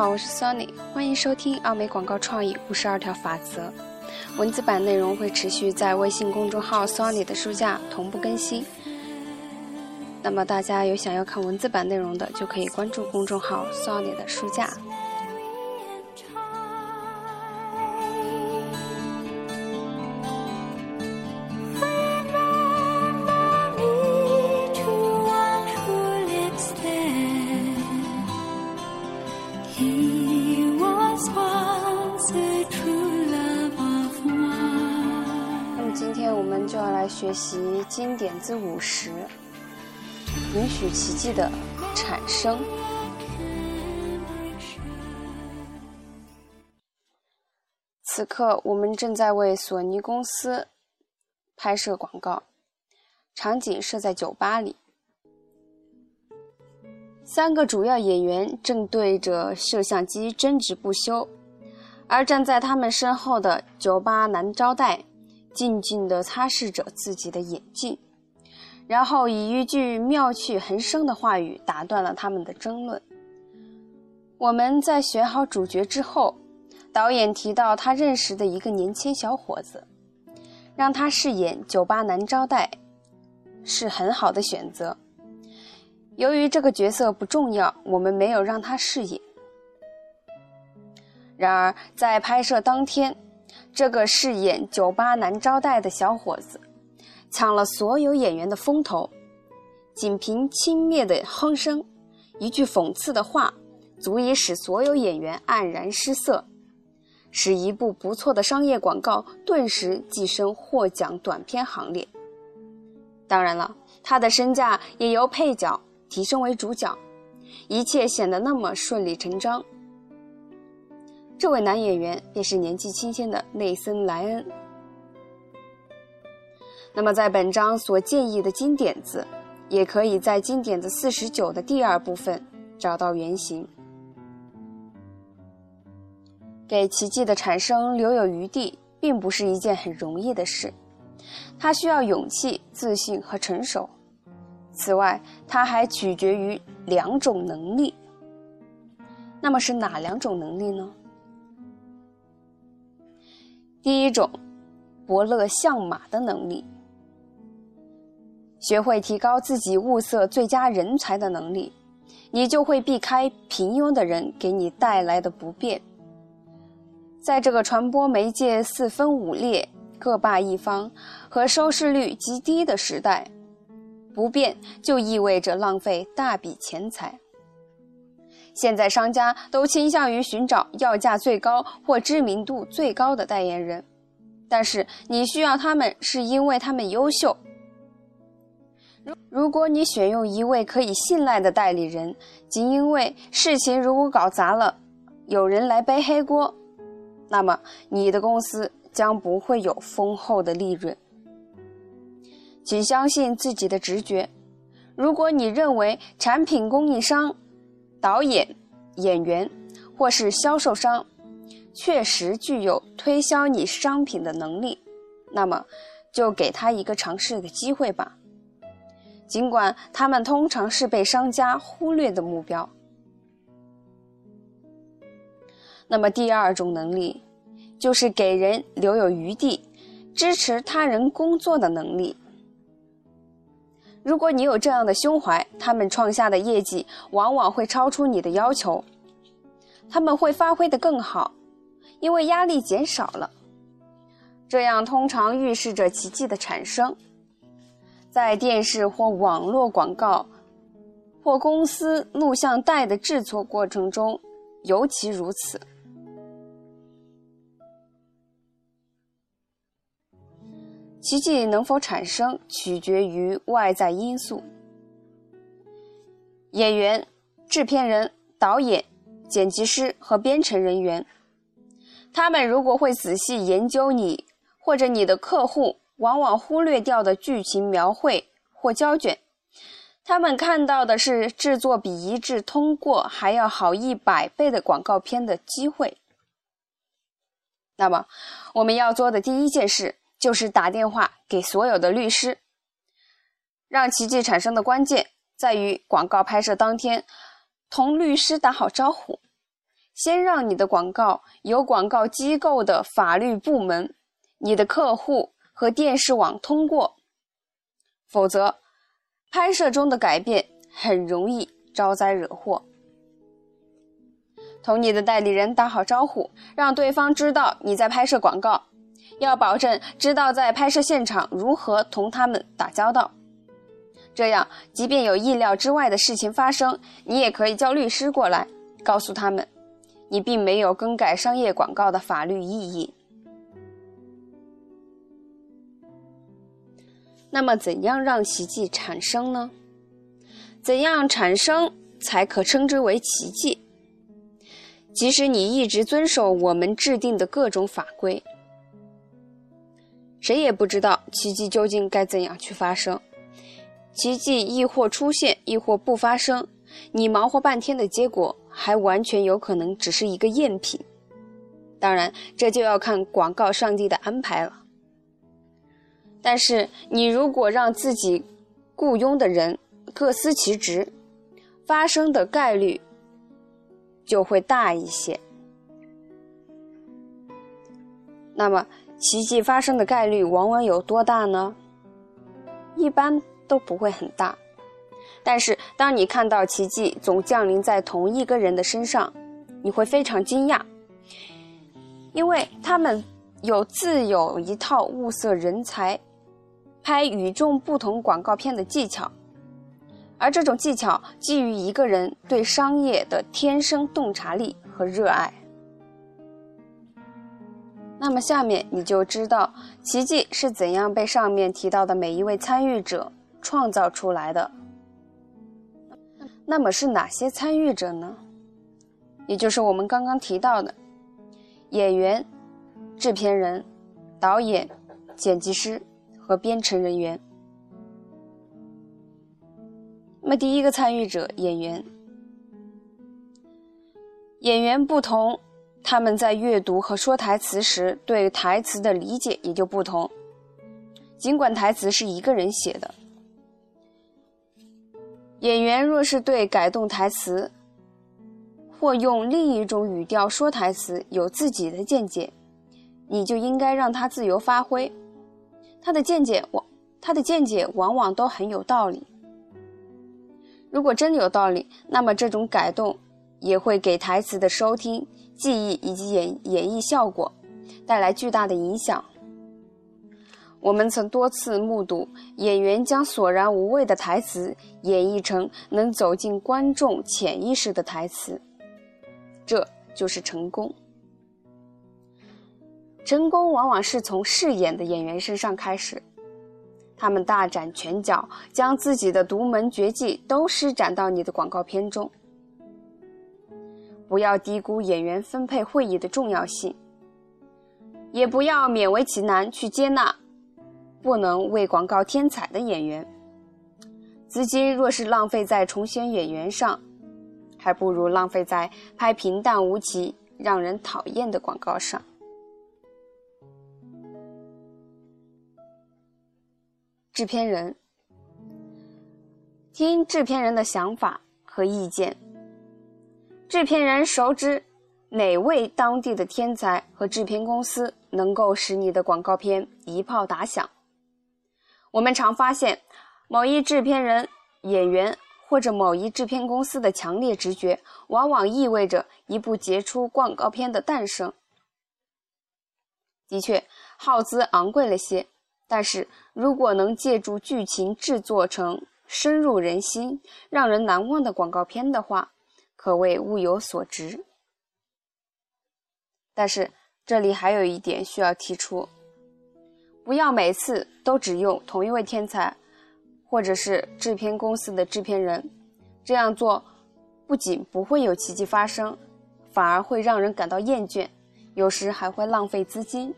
好，我是 sonny 欢迎收听奥美广告创意五十二条法则。文字版内容会持续在微信公众号 sonny 的书架同步更新。那么大家有想要看文字版内容的，就可以关注公众号 sonny 的书架。学习经典之五十，允许奇迹的产生。此刻我们正在为索尼公司拍摄广告，场景设在酒吧里，三个主要演员正对着摄像机争执不休，而站在他们身后的酒吧男招待静静地擦拭着自己的眼镜，然后以一句妙趣横生的话语打断了他们的争论。我们在选好主角之后。导演提到他认识的一个年轻小伙子，让他饰演酒吧男招待，是很好的选择。由于这个角色不重要，我们没有让他饰演。然而，在拍摄当天，这个饰演酒吧男招待的小伙子，抢了所有演员的风头。仅凭轻蔑的哼声，一句讽刺的话，足以使所有演员黯然失色。使一部不错的商业广告顿时跻身获奖短片行列。当然了，他的身价也由配角提升为主角，一切显得那么顺理成章。这位男演员便是年纪轻轻的内森·莱恩。那么，在本章所建议的金点子，也可以在金点子四十九的第二部分找到原型。给奇迹的产生留有余地，并不是一件很容易的事，它需要勇气、自信和成熟。此外，它还取决于两种能力。那么是哪两种能力呢？第一种，伯乐相马的能力，学会提高自己物色最佳人才的能力，你就会避开平庸的人给你带来的不便。在这个传播媒介四分五裂、各霸一方和收视率极低的时代，不变就意味着浪费大笔钱财。现在商家都倾向于寻找要价最高或知名度最高的代言人，但是你需要他们是因为他们优秀。如如果你选用一位可以信赖的代理人，仅因为事情如果搞砸了，有人来背黑锅。那么，你的公司将不会有丰厚的利润。请相信自己的直觉。如果你认为产品供应商、导演、演员或是销售商确实具有推销你商品的能力，那么就给他一个尝试的机会吧。尽管他们通常是被商家忽略的目标。那么第二种能力，就是给人留有余地，支持他人工作的能力。如果你有这样的胸怀，他们创下的业绩往往会超出你的要求，他们会发挥的更好，因为压力减少了。这样通常预示着奇迹的产生，在电视或网络广告，或公司录像带的制作过程中尤其如此。奇迹能否产生，取决于外在因素。演员、制片人、导演、剪辑师和编程人员，他们如果会仔细研究你或者你的客户往往忽略掉的剧情描绘或胶卷，他们看到的是制作比一致通过还要好一百倍的广告片的机会。那么，我们要做的第一件事。就是打电话给所有的律师，让奇迹产生的关键在于广告拍摄当天同律师打好招呼，先让你的广告由广告机构的法律部门、你的客户和电视网通过，否则，拍摄中的改变很容易招灾惹祸。同你的代理人打好招呼，让对方知道你在拍摄广告，要保证知道在拍摄现场如何同他们打交道。这样，即便有意料之外的事情发生，你也可以叫律师过来，告诉他们，你并没有更改商业广告的法律意义。那么，怎样让奇迹产生呢？怎样产生才可称之为奇迹？即使你一直遵守我们制定的各种法规，谁也不知道奇迹究竟该怎样去发生。奇迹亦或出现，亦或不发生。你忙活半天的结果，还完全有可能只是一个赝品。当然，这就要看广告上帝的安排了。但是，你如果让自己雇佣的人各司其职，发生的概率就会大一些。那么，奇迹发生的概率往往有多大呢？一般。都不会很大，但是当你看到奇迹总降临在同一个人的身上，你会非常惊讶，因为他们有自有一套物色人才、拍与众不同广告片的技巧，而这种技巧基于一个人对商业的天生洞察力和热爱。那么下面你就知道奇迹是怎样被上面提到的每一位参与者。创造出来的，那么是哪些参与者呢？也就是我们刚刚提到的演员、制片人、导演、剪辑师和编程人员。那么第一个参与者演员，演员不同，他们在阅读和说台词时对台词的理解也就不同，尽管台词是一个人写的。演员若是对改动台词，或用另一种语调说台词有自己的见解，你就应该让他自由发挥。他的见解往他的见解往往都很有道理。如果真有道理，那么这种改动也会给台词的收听、记忆以及演演绎效果带来巨大的影响。我们曾多次目睹演员将索然无味的台词演绎成能走进观众潜意识的台词，这就是成功。成功往往是从饰演的演员身上开始，他们大展拳脚，将自己的独门绝技都施展到你的广告片中。不要低估演员分配会议的重要性，也不要勉为其难去接纳。不能为广告添彩的演员，资金若是浪费在重选演员上，还不如浪费在拍平淡无奇、让人讨厌的广告上。制片人，听制片人的想法和意见。制片人熟知哪位当地的天才和制片公司能够使你的广告片一炮打响。我们常发现，某一制片人、演员或者某一制片公司的强烈直觉，往往意味着一部杰出广告片的诞生。的确，耗资昂贵了些，但是如果能借助剧情制作成深入人心、让人难忘的广告片的话，可谓物有所值。但是，这里还有一点需要提出。不要每次都只用同一位天才，或者是制片公司的制片人，这样做不仅不会有奇迹发生，反而会让人感到厌倦，有时还会浪费资金。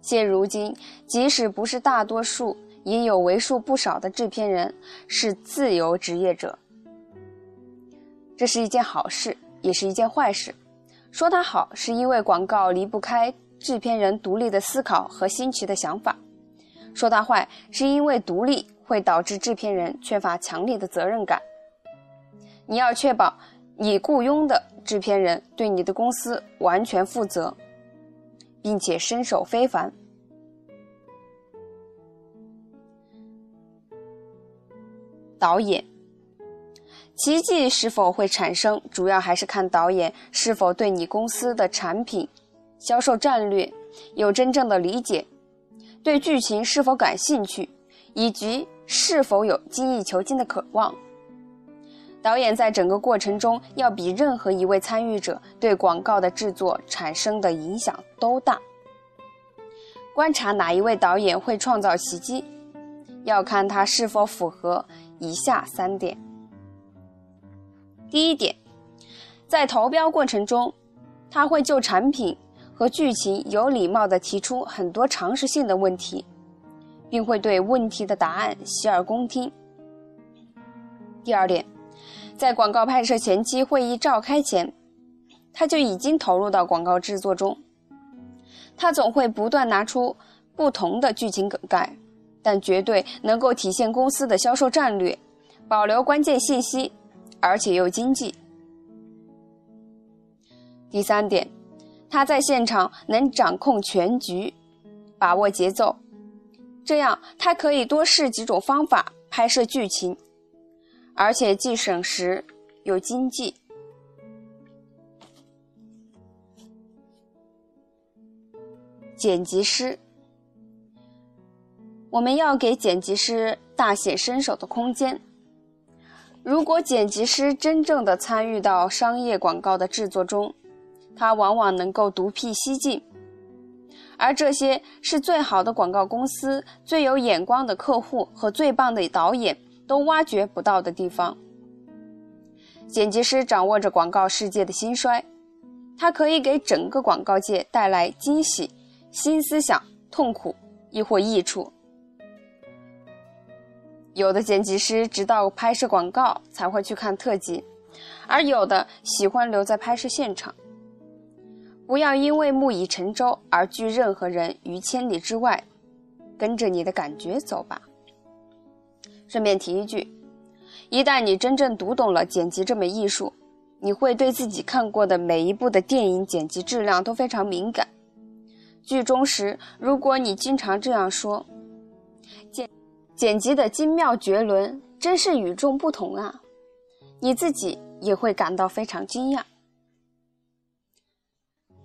现如今，即使不是大多数，也有为数不少的制片人是自由职业者，这是一件好事，也是一件坏事。说它好，是因为广告离不开。制片人独立的思考和新奇的想法，说它坏是因为独立会导致制片人缺乏强烈的责任感。你要确保你雇佣的制片人对你的公司完全负责，并且身手非凡。导演，奇迹是否会产生，主要还是看导演是否对你公司的产品、销售战略有真正的理解，对剧情是否感兴趣，以及是否有精益求精的渴望。导演在整个过程中要比任何一位参与者对广告的制作产生的影响都大。观察哪一位导演会创造奇迹，要看他是否符合。以下三点：第一点，在投标过程中，他会就产品和剧情有礼貌地提出很多常识性的问题，并会对问题的答案洗耳恭听。第二点，在广告拍摄前期会议召开前，他就已经投入到广告制作中，他总会不断拿出不同的剧情梗概。但绝对能够体现公司的销售战略，保留关键信息，而且又经济。第三点，他在现场能掌控全局，把握节奏，这样他可以多试几种方法拍摄剧情，而且既省时又经济。剪辑师。我们要给剪辑师大显身手的空间。如果剪辑师真正的参与到商业广告的制作中，他往往能够独辟蹊径，而这些是最好的广告公司、最有眼光的客户和最棒的导演都挖掘不到的地方。剪辑师掌握着广告世界的兴衰，他可以给整个广告界带来惊喜、新思想、痛苦，亦或益处。有的剪辑师直到拍摄广告才会去看特辑，而有的喜欢留在拍摄现场。不要因为木已成舟而拒任何人于千里之外，跟着你的感觉走吧。顺便提一句，一旦你真正读懂了剪辑这门艺术，你会对自己看过的每一部的电影剪辑质量都非常敏感。剧中时，如果你经常这样说，剪。辑的精妙绝伦，真是与众不同啊！你自己也会感到非常惊讶。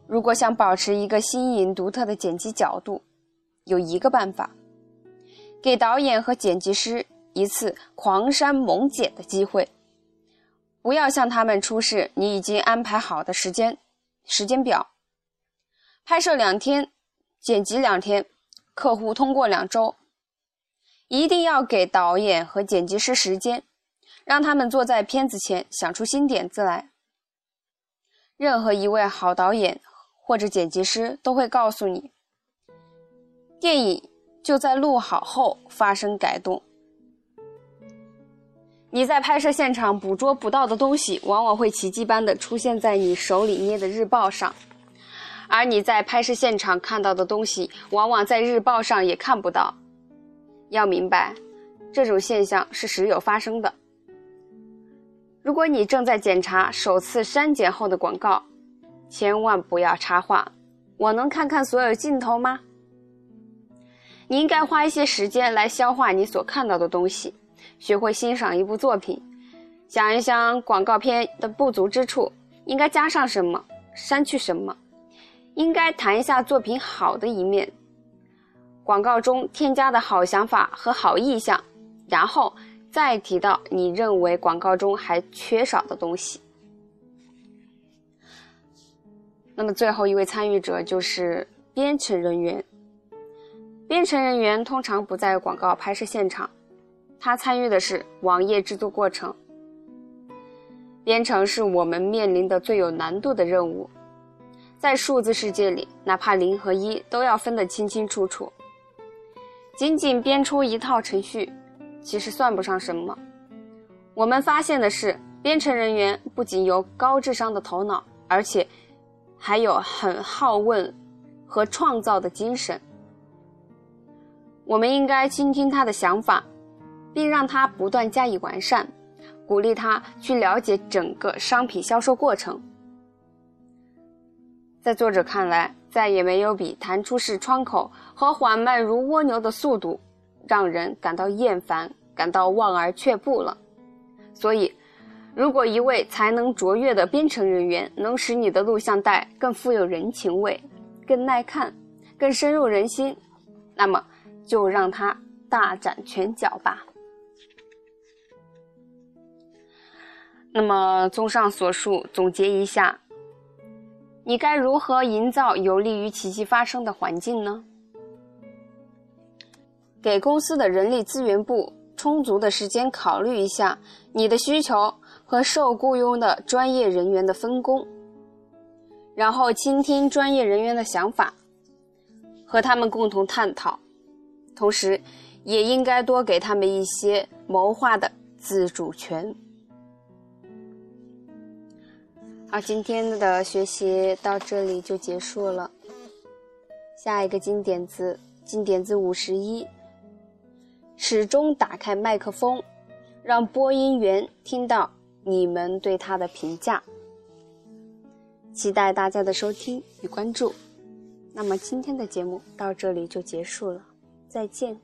如果想保持一个新颖独特的剪辑角度，有一个办法：给导演和剪辑师一次狂删猛剪的机会。不要向他们出示你已经安排好的时间时间表，拍摄两天，剪辑两天，客户通过两周。一定要给导演和剪辑师时间，让他们坐在片子前想出新点子来。任何一位好导演或者剪辑师都会告诉你，电影就在录好后发生改动。你在拍摄现场捕捉不到的东西，往往会奇迹般的出现在你手里捏的日报上，而你在拍摄现场看到的东西，往往在日报上也看不到。要明白，这种现象是时有发生的。如果你正在检查首次删减后的广告，千万不要插话。我能看看所有镜头吗？你应该花一些时间来消化你所看到的东西，学会欣赏一部作品，想一想广告片的不足之处，应该加上什么，删去什么，应该谈一下作品好的一面。广告中添加的好想法和好意向，然后再提到你认为广告中还缺少的东西。那么最后一位参与者就是编程人员。编程人员通常不在广告拍摄现场，他参与的是网页制作过程。编程是我们面临的最有难度的任务，在数字世界里，哪怕零和一都要分得清清楚楚。仅仅编出一套程序，其实算不上什么。我们发现的是，编程人员不仅有高智商的头脑，而且还有很好问和创造的精神。我们应该倾听他的想法，并让他不断加以完善，鼓励他去了解整个商品销售过程。在作者看来，再也没有比弹出式窗口和缓慢如蜗牛的速度让人感到厌烦、感到望而却步了。所以，如果一位才能卓越的编程人员能使你的录像带更富有人情味、更耐看、更深入人心，那么就让他大展拳脚吧。那么，综上所述，总结一下。你该如何营造有利于奇迹发生的环境呢？给公司的人力资源部充足的时间考虑一下你的需求和受雇佣的专业人员的分工，然后倾听专业人员的想法，和他们共同探讨，同时也应该多给他们一些谋划的自主权。好，今天的学习到这里就结束了。下一个金点子，金点子五十一，始终打开麦克风，让播音员听到你们对他的评价。期待大家的收听与关注。那么今天的节目到这里就结束了，再见。